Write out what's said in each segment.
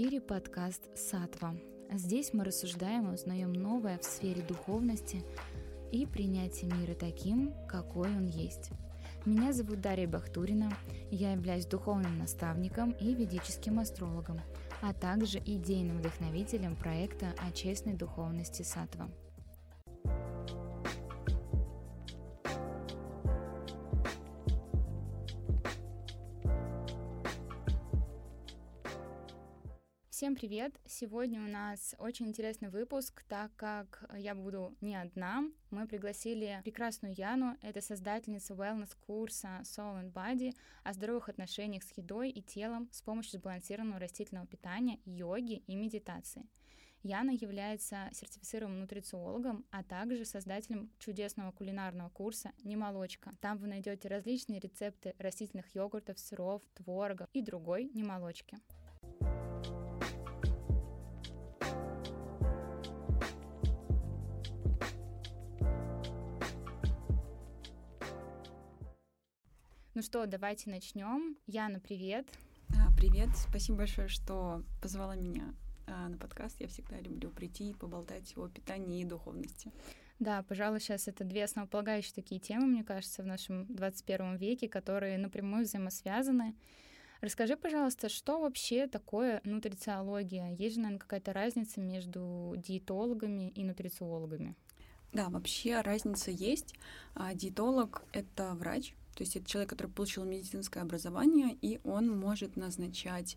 эфире подкаст «Сатва». Здесь мы рассуждаем и узнаем новое в сфере духовности и принятия мира таким, какой он есть. Меня зовут Дарья Бахтурина, я являюсь духовным наставником и ведическим астрологом, а также идейным вдохновителем проекта о честной духовности Сатва. Привет! Сегодня у нас очень интересный выпуск, так как я буду не одна. Мы пригласили прекрасную Яну, это создательница wellness-курса Soul and Body о здоровых отношениях с едой и телом с помощью сбалансированного растительного питания, йоги и медитации. Яна является сертифицированным нутрициологом, а также создателем чудесного кулинарного курса «Немолочка». Там вы найдете различные рецепты растительных йогуртов, сыров, творога и другой немолочки. Ну что, давайте начнем. Яна, привет. А, привет, спасибо большое, что позвала меня а, на подкаст. Я всегда люблю прийти и поболтать о питании и духовности. Да, пожалуй, сейчас это две основополагающие такие темы, мне кажется, в нашем 21 веке, которые напрямую взаимосвязаны. Расскажи, пожалуйста, что вообще такое нутрициология? Есть же, наверное, какая-то разница между диетологами и нутрициологами? Да, вообще разница есть. А, диетолог — это врач, то есть это человек, который получил медицинское образование, и он может назначать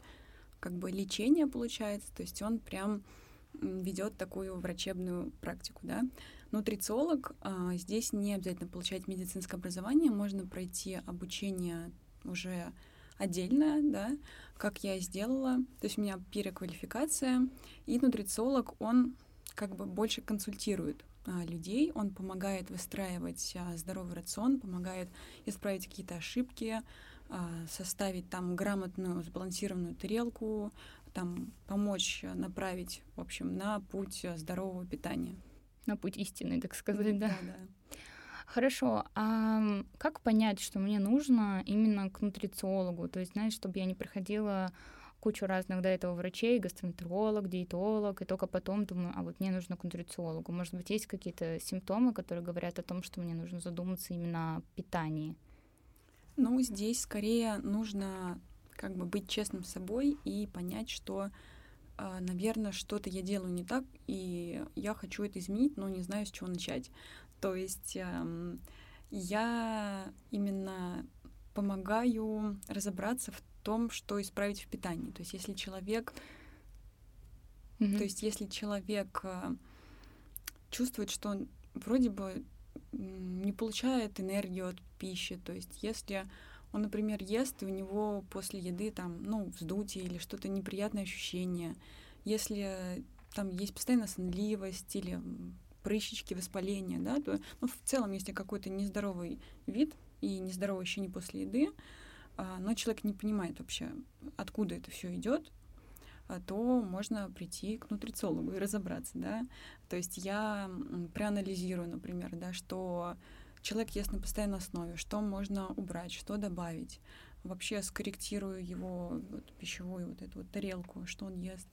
как бы лечение, получается, то есть он прям ведет такую врачебную практику, да. Нутрициолог а, здесь не обязательно получать медицинское образование, можно пройти обучение уже отдельное, да, как я сделала. То есть у меня переквалификация, и нутрициолог, он как бы больше консультирует людей, он помогает выстраивать а, здоровый рацион, помогает исправить какие-то ошибки, а, составить там грамотную, сбалансированную тарелку, там помочь направить, в общем, на путь здорового питания. На путь истины, так сказать, да. Да, да. Хорошо, а как понять, что мне нужно именно к нутрициологу? То есть, знаешь, чтобы я не приходила кучу разных до этого врачей, гастроэнтеролог, диетолог, и только потом думаю, а вот мне нужно к нутрициологу. Может быть, есть какие-то симптомы, которые говорят о том, что мне нужно задуматься именно о питании? Ну, здесь скорее нужно как бы быть честным с собой и понять, что, а, наверное, что-то я делаю не так, и я хочу это изменить, но не знаю, с чего начать. То есть я именно помогаю разобраться в том, что исправить в питании. То есть если человек, mm-hmm. то есть если человек э, чувствует, что он вроде бы не получает энергию от пищи, то есть если он, например, ест, и у него после еды там, ну, вздутие или что-то неприятное ощущение, если там есть постоянно сонливость или прыщички, воспаление, да, то ну, в целом, если какой-то нездоровый вид и нездоровое ощущение после еды, но человек не понимает вообще, откуда это все идет, а, то можно прийти к нутрициологу и разобраться, да. То есть я проанализирую, например, да, что человек ест на постоянной основе, что можно убрать, что добавить. Вообще скорректирую его вот, пищевую вот эту вот тарелку, что он ест.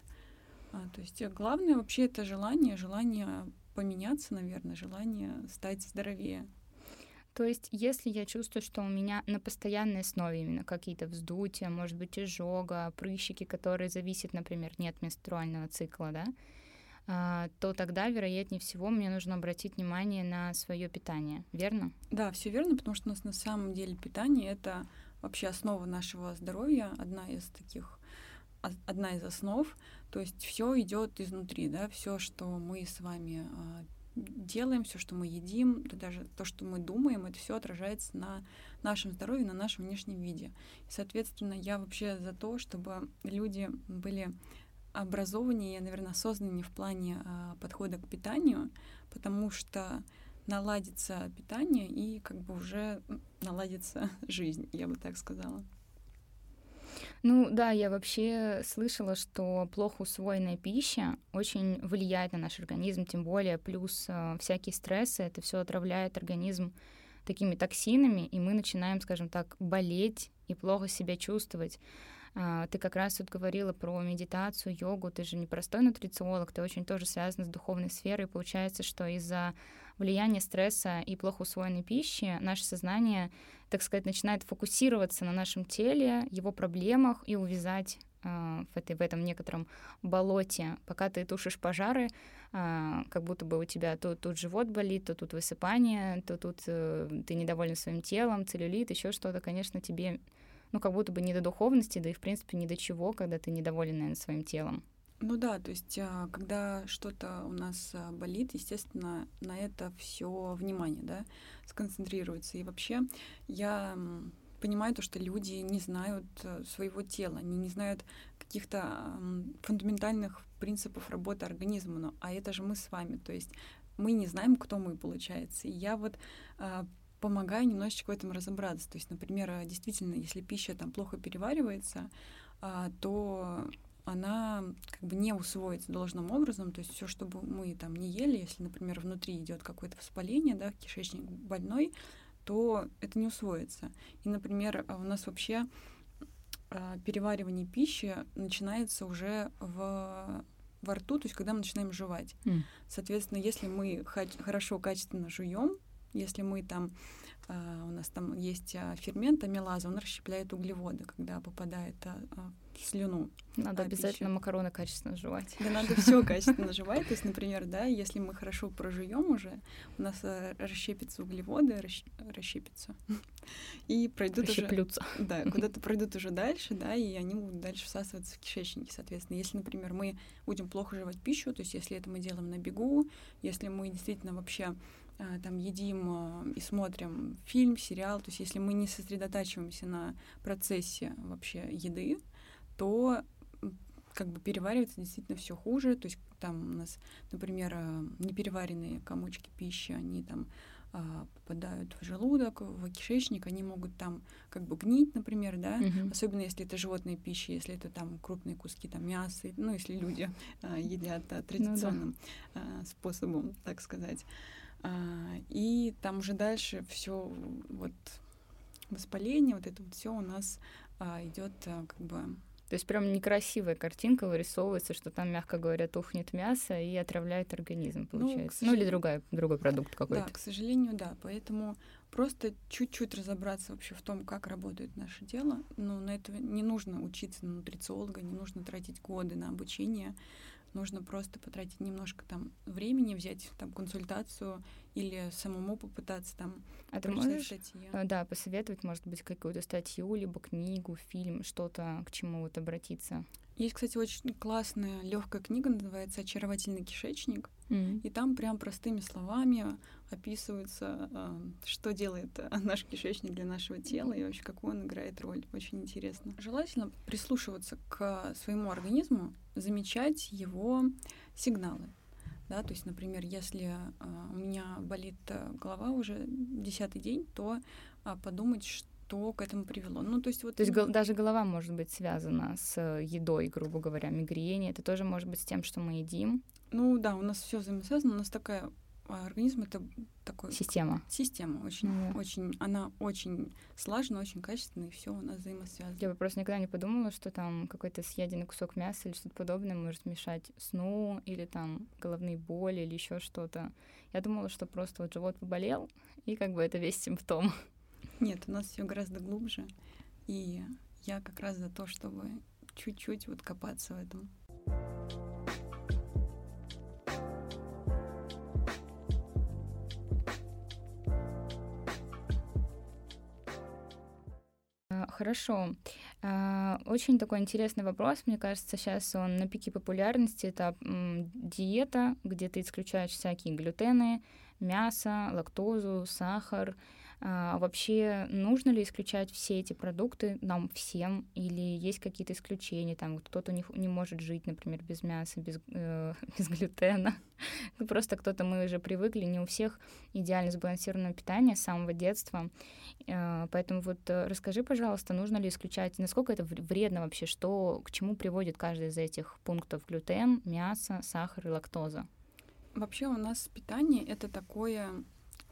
А, то есть главное вообще это желание, желание поменяться, наверное, желание стать здоровее. То есть, если я чувствую, что у меня на постоянной основе именно какие-то вздутия, может быть, изжога, прыщики, которые зависят, например, не от менструального цикла, да, а, то тогда, вероятнее всего, мне нужно обратить внимание на свое питание, верно? Да, все верно, потому что у нас на самом деле питание это вообще основа нашего здоровья, одна из таких одна из основ, то есть все идет изнутри, да, все, что мы с вами а, делаем, все, что мы едим, да даже то, что мы думаем, это все отражается на нашем здоровье, на нашем внешнем виде. И, соответственно, я вообще за то, чтобы люди были образованнее, наверное, осознаннее в плане а, подхода к питанию, потому что наладится питание и как бы уже наладится жизнь, я бы так сказала. Ну да, я вообще слышала, что плохо усвоенная пища очень влияет на наш организм, тем более плюс э, всякие стрессы, это все отравляет организм такими токсинами, и мы начинаем, скажем так, болеть и плохо себя чувствовать. А, ты как раз вот говорила про медитацию, йогу, ты же не простой нутрициолог, ты очень тоже связана с духовной сферой. Получается, что из-за влияния стресса и плохо усвоенной пищи наше сознание, так сказать, начинает фокусироваться на нашем теле, его проблемах и увязать а, в, этой, в этом некотором болоте, пока ты тушишь пожары, а, как будто бы у тебя то тут живот болит, то тут высыпание, то тут э, ты недоволен своим телом, целлюлит, еще что-то, конечно, тебе, ну, как будто бы не до духовности, да и, в принципе, не до чего, когда ты недоволен, наверное, своим телом. Ну да, то есть, а, когда что-то у нас болит, естественно, на это все внимание, да, сконцентрируется. И вообще я понимаю то, что люди не знают э, своего тела, они не знают каких-то фундаментальных принципов работы организма, но, а это же мы с вами, то есть мы не знаем, кто мы, получается. И я вот э, помогаю немножечко в этом разобраться. То есть, например, действительно, если пища там плохо переваривается, э, то она как бы не усвоится должным образом, то есть все, что бы мы там не ели, если, например, внутри идет какое-то воспаление, да, кишечник больной, то это не усвоится. И, например, а, у нас вообще а, переваривание пищи начинается уже в во рту, то есть когда мы начинаем жевать. Mm. Соответственно, если мы хорошо, качественно жуем, если мы там Uh, у нас там есть uh, фермент амилаза, он расщепляет углеводы, когда попадает uh, в слюну. Надо обязательно пищу. макароны качественно жевать. Да, надо все качественно жевать. То есть, например, да, если мы хорошо прожуем уже, у нас расщепятся углеводы, расщепятся и пройдут уже... Да, куда-то пройдут уже дальше, да, и они будут дальше всасываться в кишечнике, соответственно. Если, например, мы будем плохо жевать пищу, то есть если это мы делаем на бегу, если мы действительно вообще а, там едим а, и смотрим фильм, сериал, то есть если мы не сосредотачиваемся на процессе вообще еды, то как бы переваривается действительно все хуже. То есть там у нас, например, а, непереваренные комочки пищи, они там попадают в желудок, в кишечник, они могут там как бы гнить, например, да, uh-huh. особенно если это животная пища, если это там крупные куски там мяса, ну если люди едят традиционным ну, да. способом, так сказать. А, и там уже дальше все вот воспаление, вот это вот все у нас а, идет а, как бы то есть прям некрасивая картинка вырисовывается, что там, мягко говоря, тухнет мясо и отравляет организм, ну, получается. Ну, ну или другая, другой продукт какой-то. Да, к сожалению, да. Поэтому просто чуть-чуть разобраться вообще в том, как работает наше тело. Но на это не нужно учиться на нутрициолога, не нужно тратить годы на обучение нужно просто потратить немножко там времени, взять там консультацию или самому попытаться там а ты можешь, статьи. Э, да, посоветовать, может быть, какую-то статью, либо книгу, фильм, что-то, к чему вот обратиться? Есть, кстати, очень классная легкая книга, называется «Очаровательный кишечник». Mm-hmm. И там прям простыми словами описывается, э, что делает э, наш кишечник для нашего тела и вообще какую он играет роль. Очень интересно. Желательно прислушиваться к своему организму, замечать его сигналы. Да, то есть, например, если э, у меня болит голова уже десятый день, то подумать, что к этому привело. Ну, то есть вот... То есть даже голова может быть связана с едой, грубо говоря, мигрени. Это тоже может быть с тем, что мы едим. Ну да, у нас все взаимосвязано. У нас такая а, организм это такой система. Система очень, mm-hmm. очень, она очень слажена, очень качественная, и все у нас взаимосвязано. Я бы просто никогда не подумала, что там какой-то съеденный кусок мяса или что-то подобное может мешать сну или там головные боли или еще что-то. Я думала, что просто вот живот поболел и как бы это весь симптом. Нет, у нас все гораздо глубже. И я как раз за то, чтобы чуть-чуть вот копаться в этом. А, хорошо. А, очень такой интересный вопрос, мне кажется, сейчас он на пике популярности. Это диета, где ты исключаешь всякие глютены, мясо, лактозу, сахар. А, вообще нужно ли исключать все эти продукты нам всем, или есть какие-то исключения? Там кто-то не, не может жить, например, без мяса, без, э, без глютена. Ну, просто кто-то мы уже привыкли, не у всех идеально сбалансированное питание с самого детства. Э, поэтому вот э, расскажи, пожалуйста, нужно ли исключать, насколько это вредно вообще, что к чему приводит каждый из этих пунктов глютен, мясо, сахар и лактоза? Вообще у нас питание это такое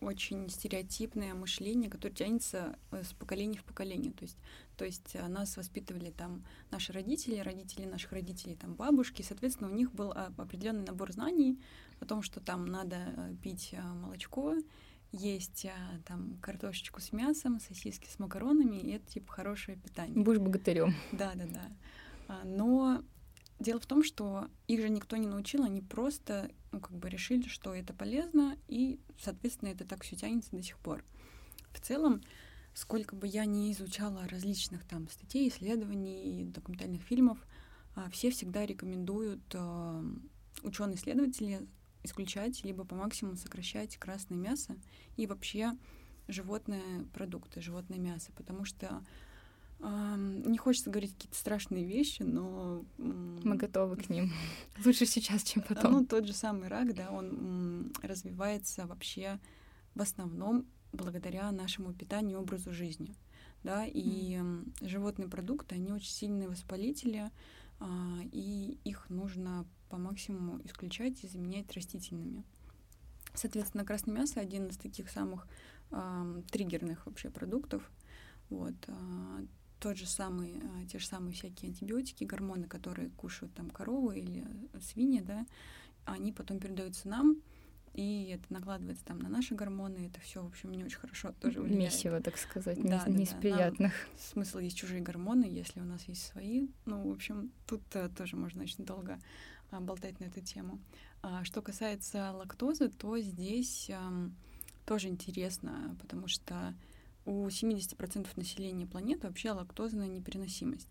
очень стереотипное мышление, которое тянется э, с поколения в поколение. То есть, то есть э, нас воспитывали там наши родители, родители наших родителей, там бабушки. Соответственно, у них был а, определенный набор знаний о том, что там надо э, пить молочко, есть там картошечку с мясом, сосиски с макаронами, и это типа хорошее питание. Будешь богатырем. Да, да, да. А, но Дело в том, что их же никто не научил, они просто ну, как бы решили, что это полезно, и, соответственно, это так все тянется до сих пор. В целом, сколько бы я ни изучала различных там статей, исследований, документальных фильмов, а, все всегда рекомендуют а, ученые-исследователи исключать либо по максимуму сокращать красное мясо и вообще животные продукты, животное мясо, потому что не хочется говорить какие-то страшные вещи, но... Мы готовы к ним. Лучше сейчас, чем потом. Ну, тот же самый рак, да, он развивается вообще в основном благодаря нашему питанию и образу жизни. Да, и mm. животные продукты, они очень сильные воспалители, а, и их нужно по максимуму исключать и заменять растительными. Соответственно, красное мясо один из таких самых триггерных вообще продуктов. Вот. Э, тот же самый, а, те же самые всякие антибиотики, гормоны, которые кушают там коровы или свиньи, да, они потом передаются нам, и это накладывается там на наши гормоны, это все, в общем, не очень хорошо тоже влияет. Месиво, так сказать, да, не, да, не из да. приятных. Нам смысл есть чужие гормоны, если у нас есть свои. Ну, в общем, тут а, тоже можно очень долго а, болтать на эту тему. А, что касается лактозы, то здесь а, тоже интересно, потому что у 70% населения планеты вообще лактозная непереносимость.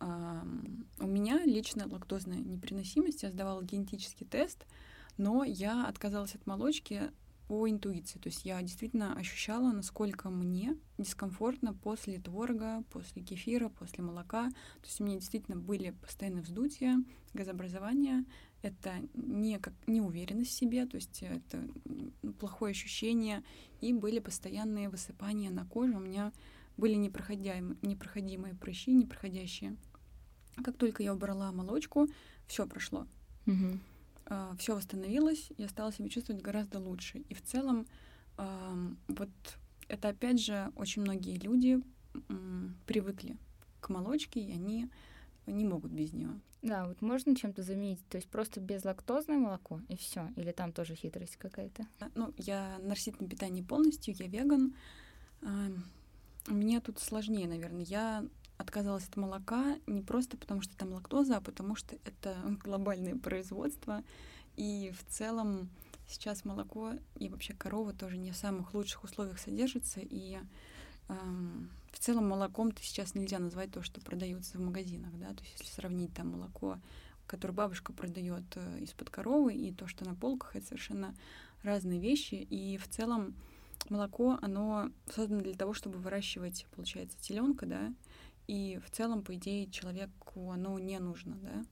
У меня лично лактозная непереносимость, я сдавала генетический тест, но я отказалась от молочки по интуиции. То есть я действительно ощущала, насколько мне дискомфортно после творога, после кефира, после молока. То есть у меня действительно были постоянные вздутия, газообразование. Это не как неуверенность в себе, то есть это плохое ощущение и были постоянные высыпания на коже. У меня были непроходимые, непроходимые прыщи, непроходящие. Как только я убрала молочку, все прошло. Угу. А, все восстановилось, я стала себя чувствовать гораздо лучше. И в целом, вот это опять же очень многие люди привыкли к молочке, и они не могут без нее. Да, вот можно чем-то заменить, то есть просто безлактозное молоко и все, или там тоже хитрость какая-то? А, ну, я на растительном питании полностью, я веган. Мне тут сложнее, наверное. Я отказалась от молока не просто потому, что там лактоза, а потому что это глобальное производство. И в целом сейчас молоко и вообще корова тоже не в самых лучших условиях содержится. И эм, в целом молоком-то сейчас нельзя назвать то, что продается в магазинах, да, то есть если сравнить там молоко, которое бабушка продает э, из-под коровы, и то, что на полках, это совершенно разные вещи, и в целом молоко, оно создано для того, чтобы выращивать, получается, теленка, да, и в целом, по идее, человеку оно не нужно, да.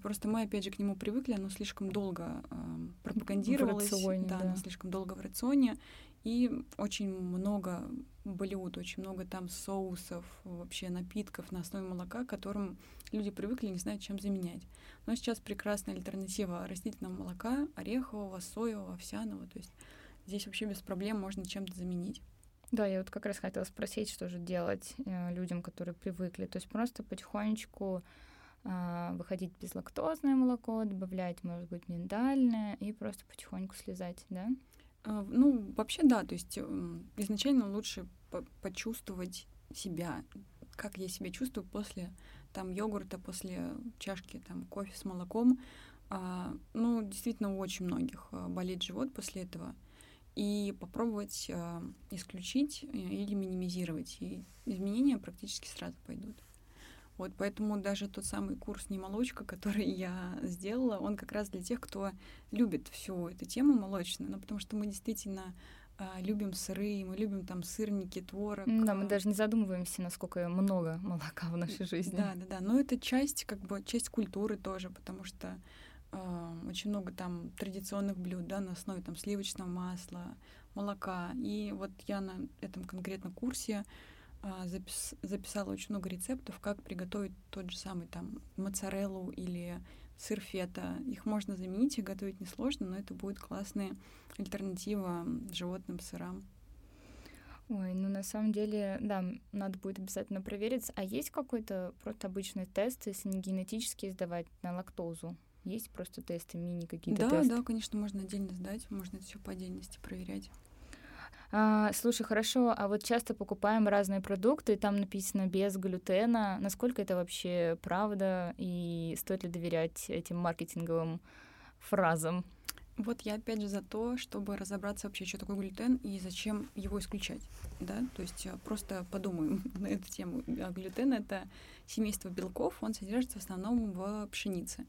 Просто мы, опять же, к нему привыкли, оно слишком долго э, пропагандировалось. В рационе, да, да, оно слишком долго в рационе. И очень много блюд, очень много там соусов, вообще напитков на основе молока, которым люди привыкли, не знают, чем заменять. Но сейчас прекрасная альтернатива растительного молока, орехового, соевого, овсяного. То есть здесь вообще без проблем можно чем-то заменить. Да, я вот как раз хотела спросить, что же делать э, людям, которые привыкли. То есть просто потихонечку э, выходить безлактозное молоко, добавлять, может быть, миндальное и просто потихоньку слезать, да? А, ну, вообще, да, то есть изначально лучше по почувствовать себя, как я себя чувствую после там йогурта, после чашки там кофе с молоком. А, ну, действительно, у очень многих а, болит живот после этого. И попробовать а, исключить э, или минимизировать. И изменения практически сразу пойдут. Вот поэтому даже тот самый курс «Не молочка», который я сделала, он как раз для тех, кто любит всю эту тему молочную, ну, потому что мы действительно а, любим сыры, мы любим там сырники, творог. Да, мы даже не задумываемся, насколько много молока в нашей жизни. Да, да, да. Но это часть, как бы, часть культуры тоже, потому что э, очень много там традиционных блюд, да, на основе там сливочного масла, молока. И вот я на этом конкретно курсе а, запис, записала очень много рецептов, как приготовить тот же самый там моцареллу или сыр фета. Их можно заменить и готовить несложно, но это будет классная альтернатива животным сырам. Ой, ну на самом деле, да, надо будет обязательно проверить. А есть какой-то просто обычный тест, если не генетически сдавать на лактозу? Есть просто тесты, мини какие-то да, тесты? Да, да, конечно, можно отдельно сдать, можно это все по отдельности проверять. А, слушай, хорошо, а вот часто покупаем разные продукты, и там написано без глютена. Насколько это вообще правда, и стоит ли доверять этим маркетинговым фразам? Вот я опять же за то, чтобы разобраться вообще, что такое глютен и зачем его исключать. Да? То есть э, просто подумаем на эту тему. А глютен — это семейство белков, он содержится в основном в пшенице.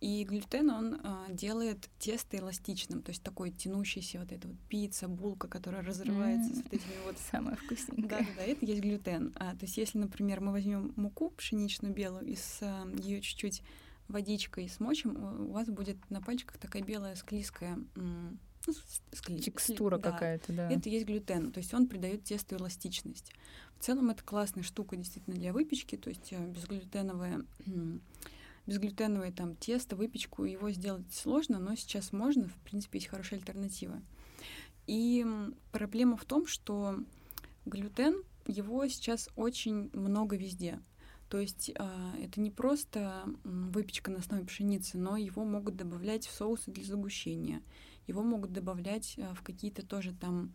И глютен, он а, делает тесто эластичным, то есть такой тянущийся вот эта вот пицца, булка, которая разрывается mm-hmm. с вот этими вот... Самое вкусненькое. Да, да, это есть глютен. А, то есть если, например, мы возьмем муку пшеничную белую и с а, ее чуть-чуть водичкой смочим, у вас будет на пальчиках такая белая склизкая ну, скли... текстура да. какая-то, да. Это есть глютен, то есть он придает тесту эластичность. В целом это классная штука действительно для выпечки, то есть э, безглютеновая безглютеновое там тесто, выпечку, его сделать сложно, но сейчас можно, в принципе, есть хорошая альтернатива. И проблема в том, что глютен, его сейчас очень много везде. То есть э, это не просто выпечка на основе пшеницы, но его могут добавлять в соусы для загущения. Его могут добавлять э, в какие-то тоже там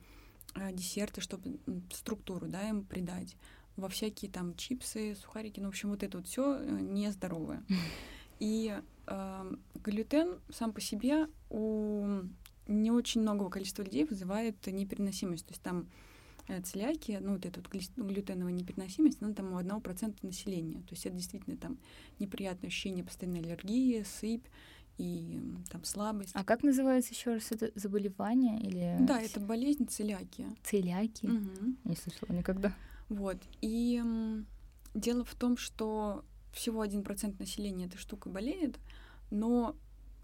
э, десерты, чтобы структуру да, им придать во всякие там чипсы, сухарики, ну, в общем, вот это вот все э, нездоровое. И э, глютен сам по себе у не очень многого количества людей вызывает непереносимость. То есть там э, целиакия, ну, вот эта вот глютеновая непереносимость, она там у одного процента населения. То есть это действительно там неприятное ощущение постоянной аллергии, сыпь и там слабость. А как называется еще раз это заболевание или? Да, это болезнь целиакия. Целиакия? Угу. Не слышала никогда. Вот. И дело в том, что всего 1% населения этой штукой болеет, но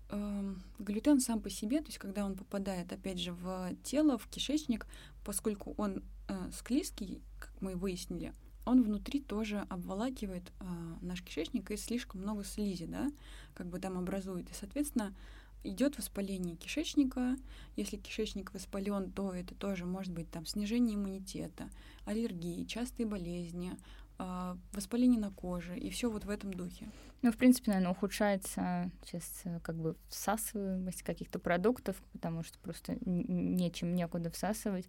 э, глютен сам по себе, то есть когда он попадает, опять же, в тело, в кишечник, поскольку он э, склизкий, как мы выяснили, он внутри тоже обволакивает э, наш кишечник и слишком много слизи, да, как бы там образует. И, соответственно, идет воспаление кишечника. Если кишечник воспален, то это тоже может быть там снижение иммунитета, аллергии, частые болезни, а, воспаление на коже и все вот в этом духе. Ну, в принципе, наверное, ухудшается сейчас э, как бы всасываемость каких-то продуктов, потому что просто нечем, некуда всасывать.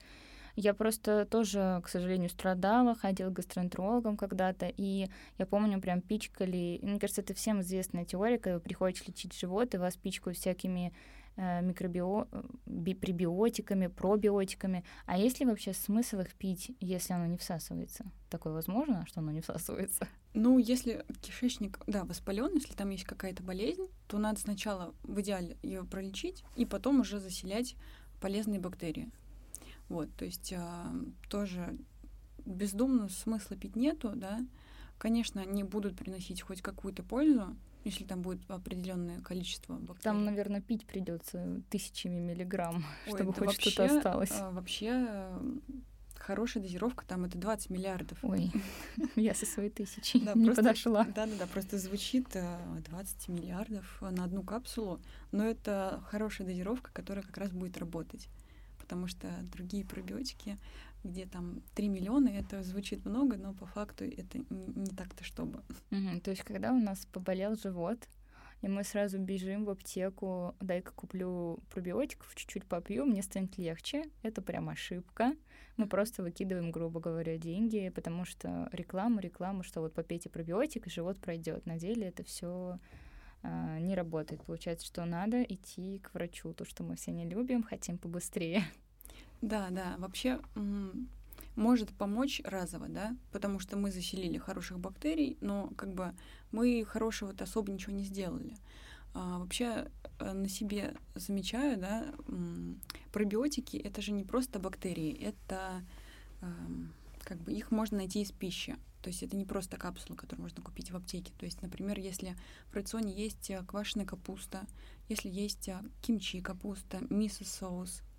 Я просто тоже, к сожалению, страдала, ходила к гастроэнтерологам когда-то, и я помню, прям пичкали, мне кажется, это всем известная теория, когда вы приходите лечить живот, и вас пичкают всякими э, микробио... пребиотиками, пробиотиками. А есть ли вообще смысл их пить, если оно не всасывается? Такое возможно, что оно не всасывается? Ну, если кишечник, да, воспален, если там есть какая-то болезнь, то надо сначала в идеале ее пролечить и потом уже заселять полезные бактерии. Вот, то есть а, тоже бездумно смысла пить нету, да. Конечно, они будут приносить хоть какую-то пользу, если там будет определенное количество бактерий. Там, наверное, пить придется тысячами миллиграмм, Ой, чтобы хоть что-то осталось. А, вообще хорошая дозировка, там это 20 миллиардов. Ой, я со своей тысячи да, не просто, подошла. Да-да-да, просто звучит 20 э, миллиардов на одну капсулу, но это хорошая дозировка, которая как раз будет работать потому что другие пробиотики, где там 3 миллиона, это звучит много, но по факту это не, не так-то чтобы. Угу, то есть когда у нас поболел живот, и мы сразу бежим в аптеку, дай-ка куплю пробиотиков, чуть-чуть попью, мне станет легче. Это прям ошибка. Мы просто выкидываем, грубо говоря, деньги, потому что реклама, реклама, что вот попейте пробиотик, и живот пройдет. На деле это все а, не работает. Получается, что надо идти к врачу, то, что мы все не любим, хотим побыстрее. Да, да, вообще может помочь разово, да, потому что мы заселили хороших бактерий, но как бы мы хорошего-то особо ничего не сделали. А, вообще э, на себе замечаю, да, пробиотики это же не просто бактерии, это э, как бы их можно найти из пищи. То есть это не просто капсула, которую можно купить в аптеке. То есть, например, если в рационе есть э, квашеная капуста, если есть э, кимчи капуста, мисо-соус, э,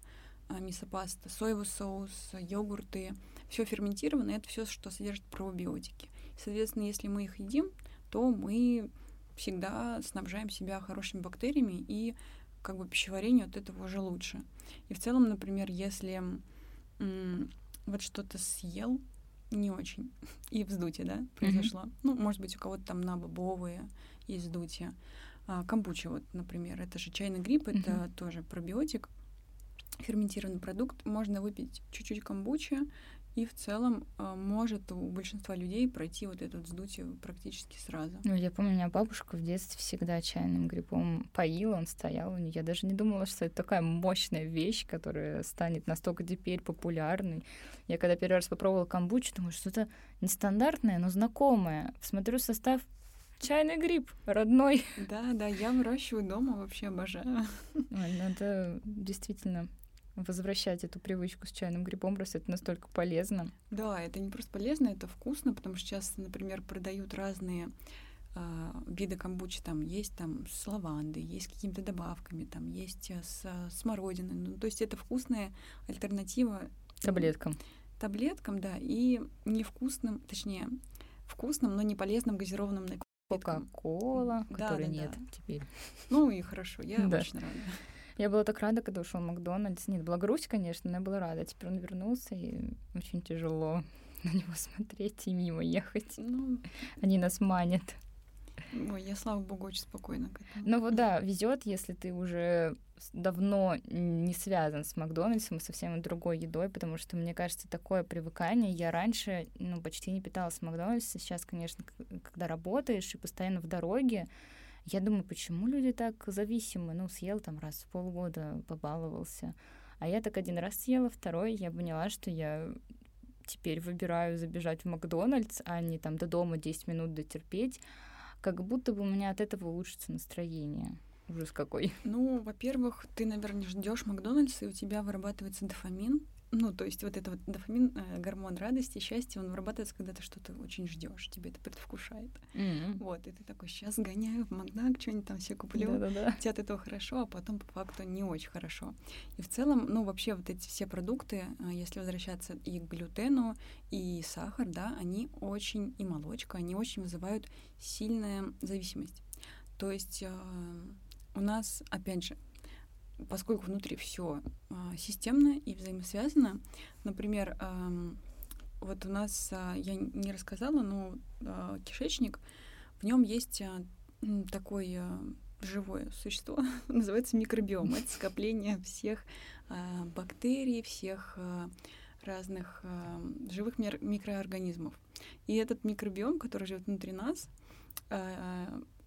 мисо-паста, соевый соус, йогурты, все ферментированное, это все, что содержит пробиотики. Соответственно, если мы их едим, то мы всегда снабжаем себя хорошими бактериями, и как бы пищеварению от этого уже лучше. И в целом, например, если м- вот что-то съел не очень, и вздутие, да, произошло. Mm-hmm. Ну, может быть, у кого-то там на бобовые есть вздутие. А, камбуча, вот, например, это же чайный гриб, это mm-hmm. тоже пробиотик, ферментированный продукт. Можно выпить чуть-чуть камбучи, и в целом э, может у большинства людей пройти вот это вздутие практически сразу. Ну, я помню, у меня бабушка в детстве всегда чайным грибом поила, он стоял у нее. Я даже не думала, что это такая мощная вещь, которая станет настолько теперь популярной. Я когда первый раз попробовала камбучу, думаю, что-то нестандартное, но знакомое. Смотрю состав чайный гриб родной. Да, да, я выращиваю дома, вообще обожаю. Ой, ну это действительно возвращать эту привычку с чайным грибом, раз это настолько полезно. Да, это не просто полезно, это вкусно, потому что сейчас, например, продают разные э, виды камбучи, там есть там с лавандой, есть с какими-то добавками, там есть э, с э, смородиной. Ну, то есть это вкусная альтернатива таблеткам. Таблеткам, да, и невкусным, точнее, вкусным, но не полезным газированным напиткам. Кока-кола, да, которой да, нет да. теперь. Ну и хорошо, я да. очень рада. Я была так рада, когда ушел Макдональдс. Нет, была грусть, конечно, но я была рада. Теперь он вернулся, и очень тяжело на него смотреть и мимо ехать. Ну, Они нас манят. Ой, я, слава богу, очень спокойно к этому. Ну вот да, везет, если ты уже давно не связан с Макдональдсом и совсем другой едой, потому что, мне кажется, такое привыкание. Я раньше ну, почти не питалась Макдональдса. Сейчас, конечно, когда работаешь и постоянно в дороге, я думаю, почему люди так зависимы? Ну, съел там раз в полгода, побаловался. А я так один раз съела, второй я поняла, что я теперь выбираю забежать в Макдональдс, а не там до дома 10 минут дотерпеть, как будто бы у меня от этого улучшится настроение. Ужас какой. Ну, во-первых, ты, наверное, ждешь Макдональдса, и у тебя вырабатывается дофамин, ну, то есть вот этот вот дофамин, э, гормон радости, счастья, он вырабатывается, когда ты что-то очень ждешь, тебе это предвкушает. Mm-hmm. Вот, и ты такой, сейчас гоняю в Макдак, что-нибудь там все куплю. Да-да-да. Тебе от этого хорошо, а потом по факту не очень хорошо. И в целом, ну, вообще вот эти все продукты, э, если возвращаться и к глютену, и сахар, да, они очень, и молочка, они очень вызывают сильную зависимость. То есть э, у нас, опять же, поскольку внутри все а, системно и взаимосвязано, например, вот у нас, а, я не рассказала, но а, кишечник, в нем есть такое живое существо, называется микробиом. Это скопление всех бактерий, всех разных живых микроорганизмов. И этот микробиом, который живет внутри нас,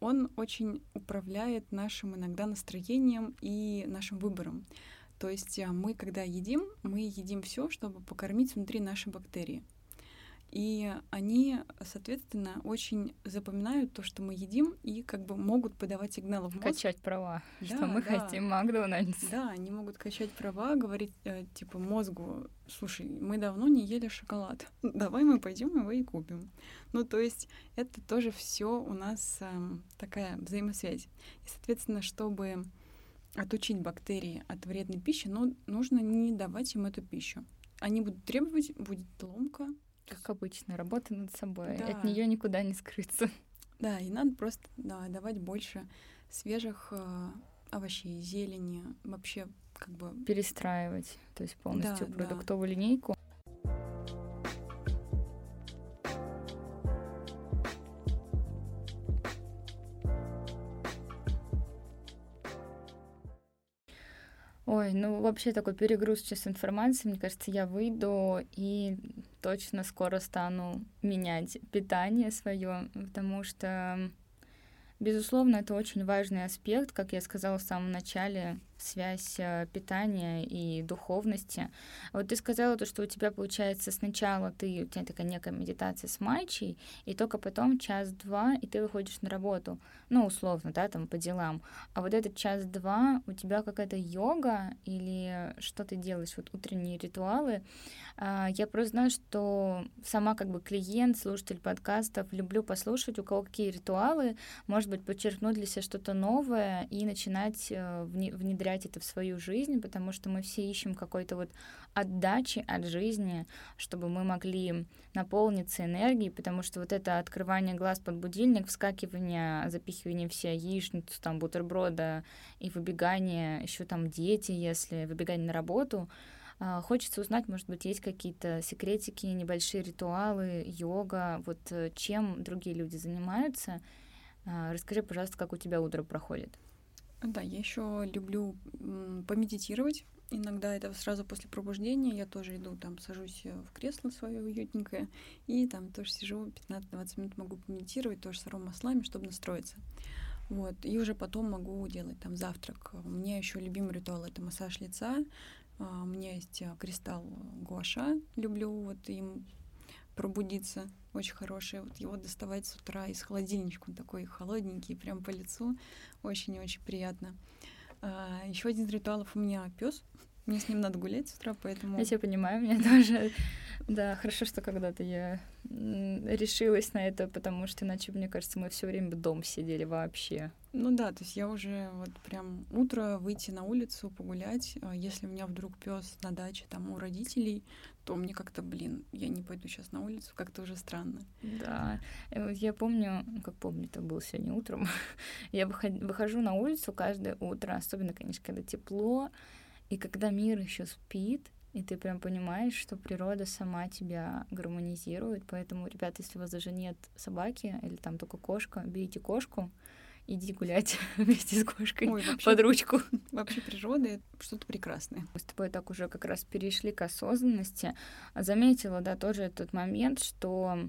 он очень управляет нашим иногда настроением и нашим выбором. То есть а, мы, когда едим, мы едим все, чтобы покормить внутри наши бактерии. И они, соответственно, очень запоминают то, что мы едим, и как бы могут подавать сигналы в мозг. Качать права, да, что мы да. хотим Макдональдс. Да, они могут качать права, говорить э, типа мозгу, слушай, мы давно не ели шоколад, давай мы пойдем его и купим. Ну, то есть это тоже все у нас э, такая взаимосвязь. И, соответственно, чтобы отучить бактерии от вредной пищи, ну, нужно не давать им эту пищу. Они будут требовать, будет ломка, как обычно, работа над собой. Да. От нее никуда не скрыться. Да, и надо просто да, давать больше свежих э, овощей, зелени, вообще как бы перестраивать, то есть полностью да, продуктовую да. линейку. Вообще такой перегруз сейчас информации. Мне кажется, я выйду и точно скоро стану менять питание свое, потому что, безусловно, это очень важный аспект, как я сказала в самом начале, связь э, питания и духовности. Вот ты сказала то, что у тебя получается сначала ты, у тебя такая некая медитация с мальчей, и только потом час-два, и ты выходишь на работу. Ну, условно, да, там по делам. А вот этот час-два у тебя какая-то йога или что ты делаешь, вот утренние ритуалы. А, я просто знаю, что сама как бы клиент, слушатель подкастов, люблю послушать, у кого какие ритуалы, может быть, подчеркнуть для себя что-то новое и начинать э, внедрять внедрять это в свою жизнь, потому что мы все ищем какой-то вот отдачи от жизни, чтобы мы могли наполниться энергией, потому что вот это открывание глаз под будильник, вскакивание, запихивание все яичницу, там, бутерброда и выбегание, еще там дети, если выбегание на работу, а, Хочется узнать, может быть, есть какие-то секретики, небольшие ритуалы, йога, вот э, чем другие люди занимаются. А, расскажи, пожалуйста, как у тебя утро проходит. Да, я еще люблю помедитировать. Иногда это сразу после пробуждения. Я тоже иду, там, сажусь э, в кресло свое уютненькое, и там тоже сижу 15-20 минут могу помедитировать, тоже с аромаслами, чтобы настроиться. Вот, и уже потом могу делать там завтрак. У меня еще любимый ритуал — это массаж лица. А, у меня есть э, кристалл гуаша, люблю вот им пробудиться, очень хороший. Вот его доставать с утра из холодильничка, он такой холодненький, прям по лицу, очень-очень приятно. А, еще один из ритуалов у меня пес. Мне с ним надо гулять с утра, поэтому... Я тебя понимаю, мне тоже... Да, хорошо, что когда-то я решилась на это, потому что иначе, мне кажется, мы все время в дом сидели вообще. Ну да, то есть я уже вот прям утро выйти на улицу, погулять. А если у меня вдруг пес на даче там у родителей, то мне как-то, блин, я не пойду сейчас на улицу, как-то уже странно. Да, э, я помню, как помню, это было сегодня утром, я выхожу на улицу каждое утро, особенно, конечно, когда тепло, и когда мир еще спит, и ты прям понимаешь, что природа сама тебя гармонизирует. Поэтому, ребята, если у вас даже нет собаки или там только кошка, берите кошку, иди гулять вместе с кошкой Ой, вообще, под ручку. Вообще природа — это что-то прекрасное. Мы с тобой так уже как раз перешли к осознанности. Заметила, да, тоже этот момент, что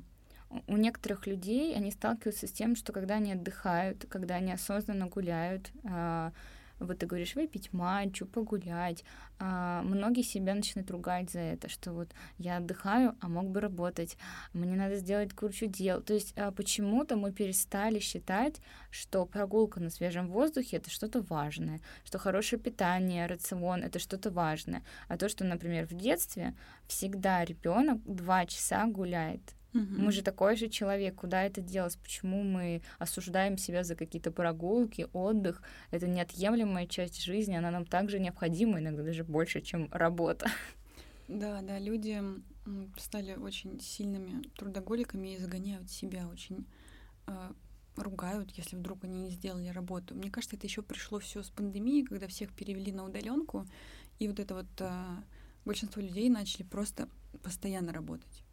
у некоторых людей они сталкиваются с тем, что когда они отдыхают, когда они осознанно гуляют, а, вот ты говоришь, выпить матчу, погулять. А, многие себя начинают ругать за это, что вот я отдыхаю, а мог бы работать, мне надо сделать кучу дел. То есть а, почему-то мы перестали считать, что прогулка на свежем воздухе — это что-то важное, что хорошее питание, рацион — это что-то важное. А то, что, например, в детстве всегда ребенок два часа гуляет, Угу. Мы же такой же человек, куда это делать? Почему мы осуждаем себя за какие-то прогулки, отдых? Это неотъемлемая часть жизни, она нам также необходима, иногда даже больше, чем работа. Да, да, люди стали очень сильными трудоголиками и загоняют себя очень э, ругают, если вдруг они не сделали работу. Мне кажется, это еще пришло все с пандемией, когда всех перевели на удаленку, и вот это вот э, большинство людей начали просто постоянно работать.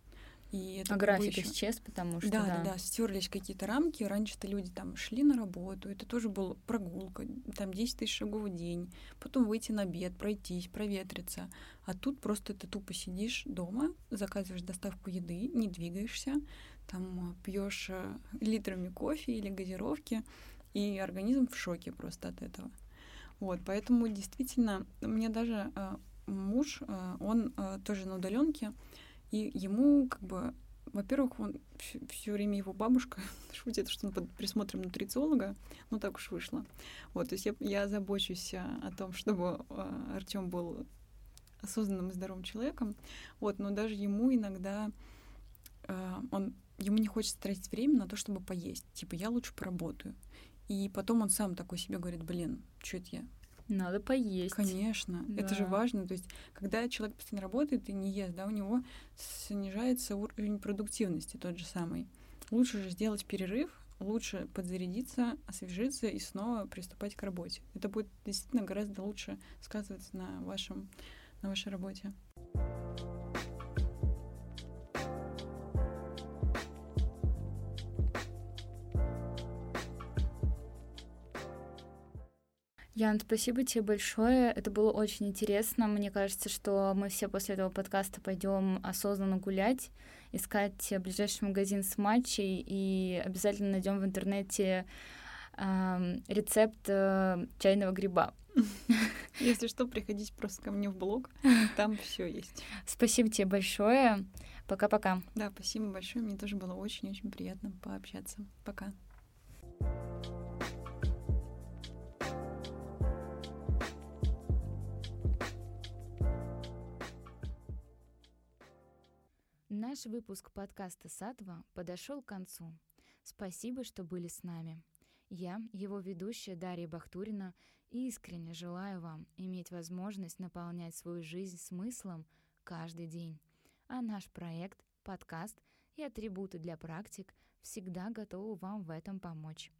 И это а график еще... исчез, потому что... Да, да, да, стерлись какие-то рамки. Раньше-то люди там шли на работу, это тоже была прогулка, там 10 тысяч шагов в день, потом выйти на обед, пройтись, проветриться. А тут просто ты тупо сидишь дома, заказываешь доставку еды, не двигаешься, там а, пьешь э, литрами кофе или газировки, и организм в шоке просто от этого. Вот, поэтому действительно, мне даже э, муж, э, он э, тоже на удаленке, и ему как бы во-первых, он все время его бабушка шутит, что он под присмотром нутрициолога. Ну, так уж вышло. Вот, то есть я, я забочусь о том, чтобы а, Артем был осознанным и здоровым человеком. Вот, но даже ему иногда э, он ему не хочется тратить время на то, чтобы поесть. Типа, я лучше поработаю. И потом он сам такой себе говорит, блин, что это я надо поесть. Конечно, да. это же важно. То есть, когда человек постоянно работает и не ест, да, у него снижается уровень продуктивности тот же самый. Лучше же сделать перерыв, лучше подзарядиться, освежиться и снова приступать к работе. Это будет действительно гораздо лучше сказываться на вашем на вашей работе. Ян, спасибо тебе большое. Это было очень интересно. Мне кажется, что мы все после этого подкаста пойдем осознанно гулять, искать ближайший магазин с матчей и обязательно найдем в интернете э, рецепт э, чайного гриба. Если что, приходите просто ко мне в блог, там все есть. Спасибо тебе большое. Пока-пока. Да, спасибо большое. Мне тоже было очень-очень приятно пообщаться. Пока. Наш выпуск подкаста «Сатва» подошел к концу. Спасибо, что были с нами. Я, его ведущая Дарья Бахтурина, искренне желаю вам иметь возможность наполнять свою жизнь смыслом каждый день. А наш проект, подкаст и атрибуты для практик всегда готовы вам в этом помочь.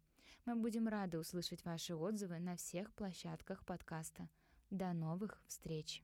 Мы будем рады услышать ваши отзывы на всех площадках подкаста. До новых встреч!